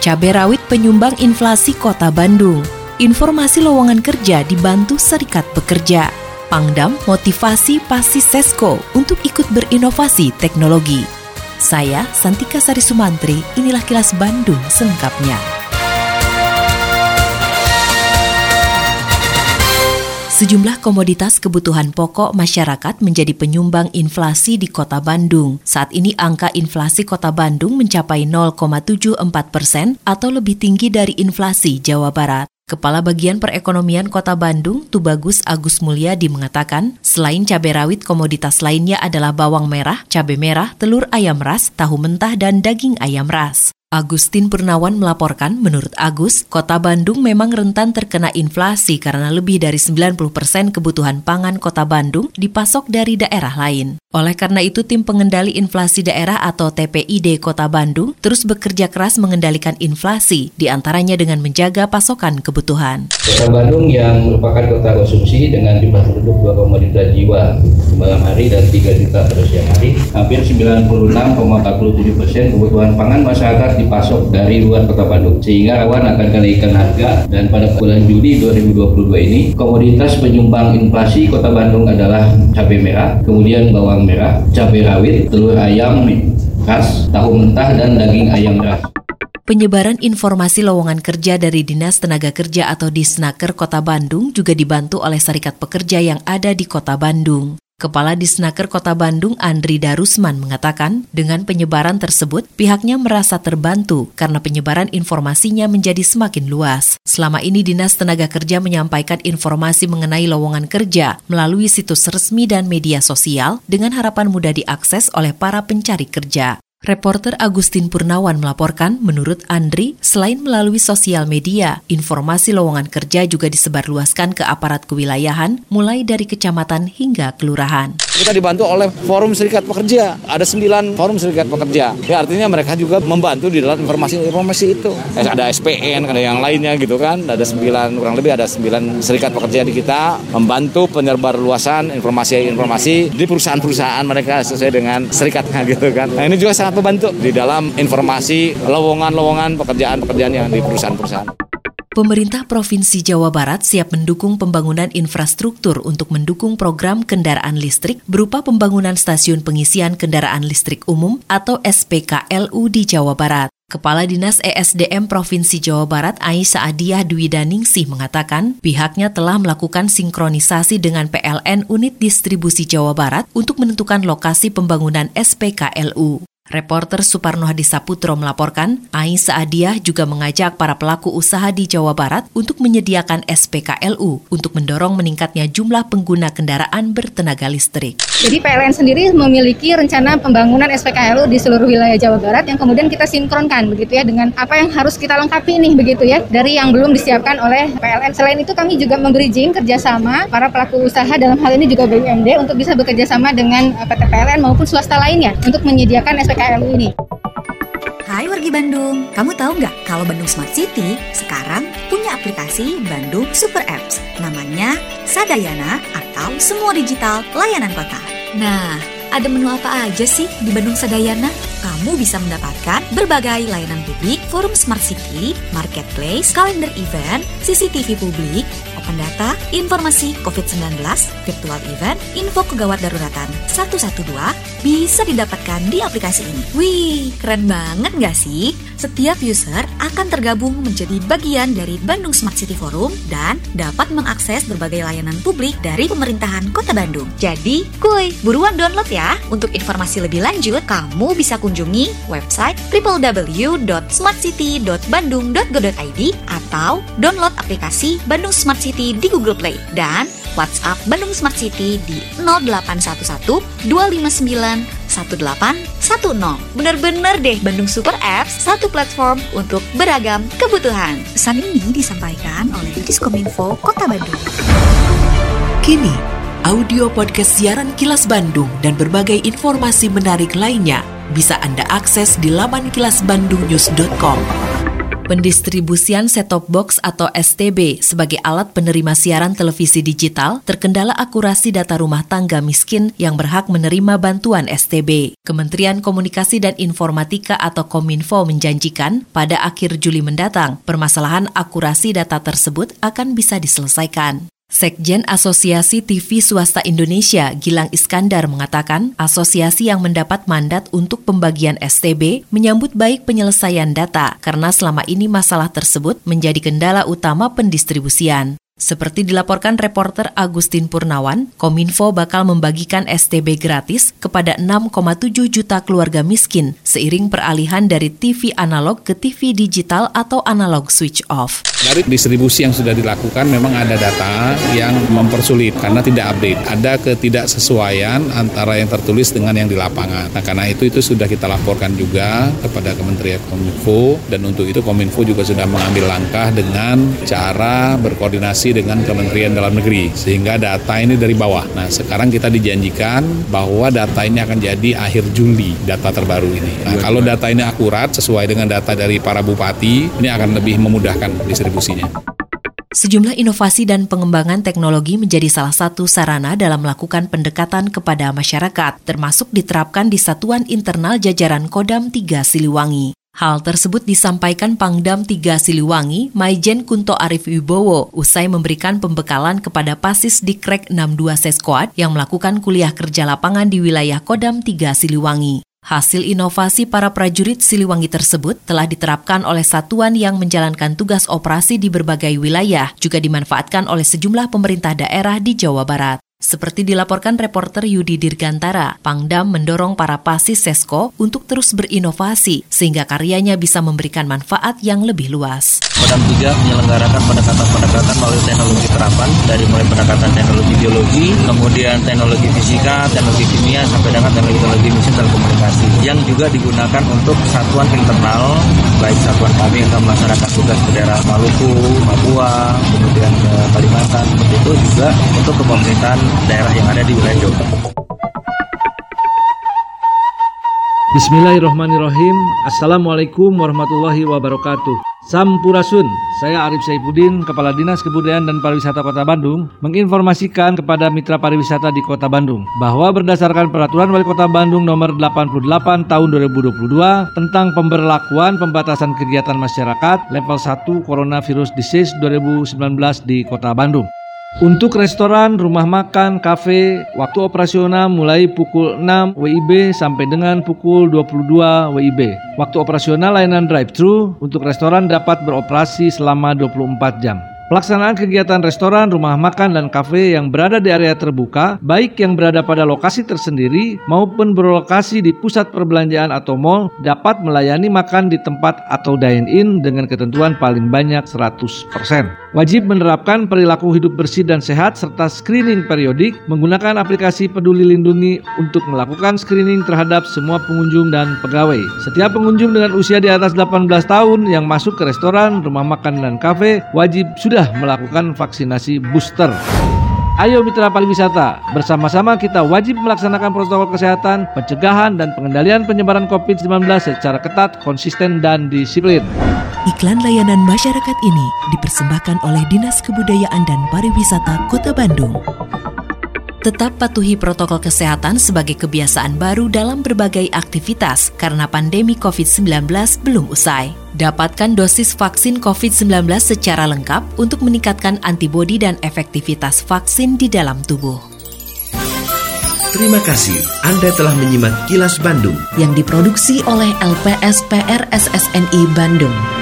Cabai rawit penyumbang inflasi Kota Bandung. Informasi lowongan kerja dibantu Serikat Pekerja. Pangdam motivasi Pasi Sesko untuk ikut berinovasi teknologi. Saya Santika Sari Sumantri, inilah kilas Bandung selengkapnya. Sejumlah komoditas kebutuhan pokok masyarakat menjadi penyumbang inflasi di Kota Bandung. Saat ini angka inflasi Kota Bandung mencapai 0,74 persen atau lebih tinggi dari inflasi Jawa Barat. Kepala Bagian Perekonomian Kota Bandung, Tubagus Agus Mulyadi mengatakan, selain cabai rawit, komoditas lainnya adalah bawang merah, cabai merah, telur ayam ras, tahu mentah, dan daging ayam ras. Agustin Purnawan melaporkan, menurut Agus, kota Bandung memang rentan terkena inflasi karena lebih dari 90 persen kebutuhan pangan kota Bandung dipasok dari daerah lain. Oleh karena itu, Tim Pengendali Inflasi Daerah atau TPID Kota Bandung terus bekerja keras mengendalikan inflasi, di antaranya dengan menjaga pasokan kebutuhan. Kota Bandung yang merupakan kota konsumsi dengan jumlah penduduk 2,2 juta jiwa malam hari dan 3 juta pada siang hari, hampir 96,47 persen kebutuhan pangan masyarakat dipasok dari luar kota Bandung sehingga rawan akan kenaikan harga dan pada bulan Juli 2022 ini komoditas penyumbang inflasi kota Bandung adalah cabai merah, kemudian bawang merah, cabai rawit, telur ayam khas, tahu mentah dan daging ayam ras. Penyebaran informasi lowongan kerja dari Dinas Tenaga Kerja atau Disnaker Kota Bandung juga dibantu oleh Serikat Pekerja yang ada di Kota Bandung. Kepala Disnaker Kota Bandung Andri Darusman mengatakan, dengan penyebaran tersebut pihaknya merasa terbantu karena penyebaran informasinya menjadi semakin luas. Selama ini Dinas Tenaga Kerja menyampaikan informasi mengenai lowongan kerja melalui situs resmi dan media sosial dengan harapan mudah diakses oleh para pencari kerja. Reporter Agustin Purnawan melaporkan, menurut Andri, selain melalui sosial media, informasi lowongan kerja juga disebarluaskan ke aparat kewilayahan, mulai dari kecamatan hingga kelurahan. Kita dibantu oleh Forum Serikat Pekerja. Ada sembilan Forum Serikat Pekerja. Ya artinya mereka juga membantu di dalam informasi-informasi itu. Eh, Ada SPN, ada yang lainnya gitu kan. Ada sembilan, kurang lebih ada sembilan Serikat Pekerja di kita membantu penyebar luasan informasi-informasi di perusahaan-perusahaan mereka sesuai dengan serikatnya gitu kan. Nah ini juga sangat membantu di dalam informasi lowongan-lowongan pekerjaan-pekerjaan yang di perusahaan-perusahaan. Pemerintah Provinsi Jawa Barat siap mendukung pembangunan infrastruktur untuk mendukung program kendaraan listrik berupa pembangunan stasiun pengisian kendaraan listrik umum atau SPKLU di Jawa Barat. Kepala Dinas ESDM Provinsi Jawa Barat Aisyah Adiah Dwi Daningsih mengatakan pihaknya telah melakukan sinkronisasi dengan PLN Unit Distribusi Jawa Barat untuk menentukan lokasi pembangunan SPKLU. Reporter Suparno Hadi Saputro melaporkan, Aisyah Adiah juga mengajak para pelaku usaha di Jawa Barat untuk menyediakan SPKLU untuk mendorong meningkatnya jumlah pengguna kendaraan bertenaga listrik. Jadi PLN sendiri memiliki rencana pembangunan SPKLU di seluruh wilayah Jawa Barat yang kemudian kita sinkronkan begitu ya dengan apa yang harus kita lengkapi nih begitu ya dari yang belum disiapkan oleh PLN. Selain itu kami juga memberi izin kerjasama para pelaku usaha dalam hal ini juga BUMD untuk bisa bekerja sama dengan PT PLN maupun swasta lainnya untuk menyediakan SPKLU ini. Hai wargi Bandung, kamu tahu nggak kalau Bandung Smart City sekarang punya aplikasi Bandung Super Apps namanya Sadayana atau Semua Digital Layanan Kota. Nah, ada menu apa aja sih di Bandung Sadayana? Kamu bisa mendapatkan berbagai layanan publik, forum Smart City, marketplace, kalender event, CCTV publik, open data, informasi COVID-19, virtual event, info kegawat daruratan 112 bisa didapatkan di aplikasi ini. Wih, keren banget nggak sih? Setiap user akan tergabung menjadi bagian dari Bandung Smart City Forum dan dapat mengakses berbagai layanan publik dari pemerintahan Kota Bandung. Jadi, kuy, buruan download ya. Untuk informasi lebih lanjut, kamu bisa kunjungi website www.smartcity.bandung.go.id atau download aplikasi Bandung Smart City di Google Play dan WhatsApp Bandung Smart City di 0811 259 1810. Bener-bener deh Bandung Super Apps, satu platform untuk beragam kebutuhan. Pesan ini disampaikan oleh Diskominfo Kota Bandung. Kini, audio podcast siaran Kilas Bandung dan berbagai informasi menarik lainnya bisa Anda akses di laman kilasbandungnews.com. Pendistribusian set-top box atau STB sebagai alat penerima siaran televisi digital terkendala akurasi data rumah tangga miskin yang berhak menerima bantuan STB. Kementerian Komunikasi dan Informatika atau Kominfo menjanjikan pada akhir Juli mendatang permasalahan akurasi data tersebut akan bisa diselesaikan. Sekjen Asosiasi TV Swasta Indonesia Gilang Iskandar mengatakan asosiasi yang mendapat mandat untuk pembagian STB menyambut baik penyelesaian data karena selama ini masalah tersebut menjadi kendala utama pendistribusian. Seperti dilaporkan reporter Agustin Purnawan, Kominfo bakal membagikan STB gratis kepada 6,7 juta keluarga miskin seiring peralihan dari TV analog ke TV digital atau analog switch off. Dari distribusi yang sudah dilakukan memang ada data yang mempersulit karena tidak update. Ada ketidaksesuaian antara yang tertulis dengan yang di lapangan. Nah karena itu itu sudah kita laporkan juga kepada Kementerian Kominfo dan untuk itu Kominfo juga sudah mengambil langkah dengan cara berkoordinasi dengan Kementerian Dalam Negeri sehingga data ini dari bawah. Nah sekarang kita dijanjikan bahwa data ini akan jadi akhir Juli data terbaru ini. Nah kalau data ini akurat sesuai dengan data dari para bupati ini akan lebih memudahkan distribusi distribusinya. Sejumlah inovasi dan pengembangan teknologi menjadi salah satu sarana dalam melakukan pendekatan kepada masyarakat, termasuk diterapkan di Satuan Internal Jajaran Kodam 3 Siliwangi. Hal tersebut disampaikan Pangdam 3 Siliwangi, Maijen Kunto Arif Wibowo, usai memberikan pembekalan kepada pasis di Krek 62 Sesquad yang melakukan kuliah kerja lapangan di wilayah Kodam 3 Siliwangi. Hasil inovasi para prajurit Siliwangi tersebut telah diterapkan oleh satuan yang menjalankan tugas operasi di berbagai wilayah, juga dimanfaatkan oleh sejumlah pemerintah daerah di Jawa Barat. Seperti dilaporkan reporter Yudi Dirgantara, Pangdam mendorong para pasis Sesko untuk terus berinovasi sehingga karyanya bisa memberikan manfaat yang lebih luas. Kodam 3 menyelenggarakan pendekatan-pendekatan melalui teknologi terapan dari mulai pendekatan teknologi biologi, kemudian teknologi fisika, teknologi kimia, sampai dengan teknologi-teknologi mesin telekomunikasi yang juga digunakan untuk satuan internal baik satuan kami yang melaksanakan tugas ke daerah Maluku, Papua, kemudian ke Kalimantan, seperti itu juga untuk kepemerintahan daerah yang ada di wilayah Jawa Bismillahirrahmanirrahim. Assalamualaikum warahmatullahi wabarakatuh. Sampurasun, saya Arif Saifuddin, Kepala Dinas Kebudayaan dan Pariwisata Kota Bandung, menginformasikan kepada mitra pariwisata di Kota Bandung bahwa berdasarkan Peraturan Wali Kota Bandung Nomor 88 Tahun 2022 tentang pemberlakuan pembatasan kegiatan masyarakat level 1 Coronavirus Disease 2019 di Kota Bandung. Untuk restoran, rumah makan, kafe, waktu operasional mulai pukul 6 WIB sampai dengan pukul 22 WIB. Waktu operasional layanan drive-thru untuk restoran dapat beroperasi selama 24 jam. Pelaksanaan kegiatan restoran, rumah makan, dan kafe yang berada di area terbuka, baik yang berada pada lokasi tersendiri maupun berlokasi di pusat perbelanjaan atau mall, dapat melayani makan di tempat atau dine-in dengan ketentuan paling banyak 100%. Wajib menerapkan perilaku hidup bersih dan sehat serta screening periodik menggunakan aplikasi Peduli Lindungi untuk melakukan screening terhadap semua pengunjung dan pegawai. Setiap pengunjung dengan usia di atas 18 tahun yang masuk ke restoran, rumah makan, dan kafe wajib sudah melakukan vaksinasi booster. Ayo mitra pariwisata, bersama-sama kita wajib melaksanakan protokol kesehatan, pencegahan dan pengendalian penyebaran COVID-19 secara ketat, konsisten dan disiplin. Iklan layanan masyarakat ini dipersembahkan oleh Dinas Kebudayaan dan Pariwisata Kota Bandung. Tetap patuhi protokol kesehatan sebagai kebiasaan baru dalam berbagai aktivitas karena pandemi COVID-19 belum usai. Dapatkan dosis vaksin COVID-19 secara lengkap untuk meningkatkan antibodi dan efektivitas vaksin di dalam tubuh. Terima kasih Anda telah menyimak Kilas Bandung yang diproduksi oleh LPSPR SSNI Bandung.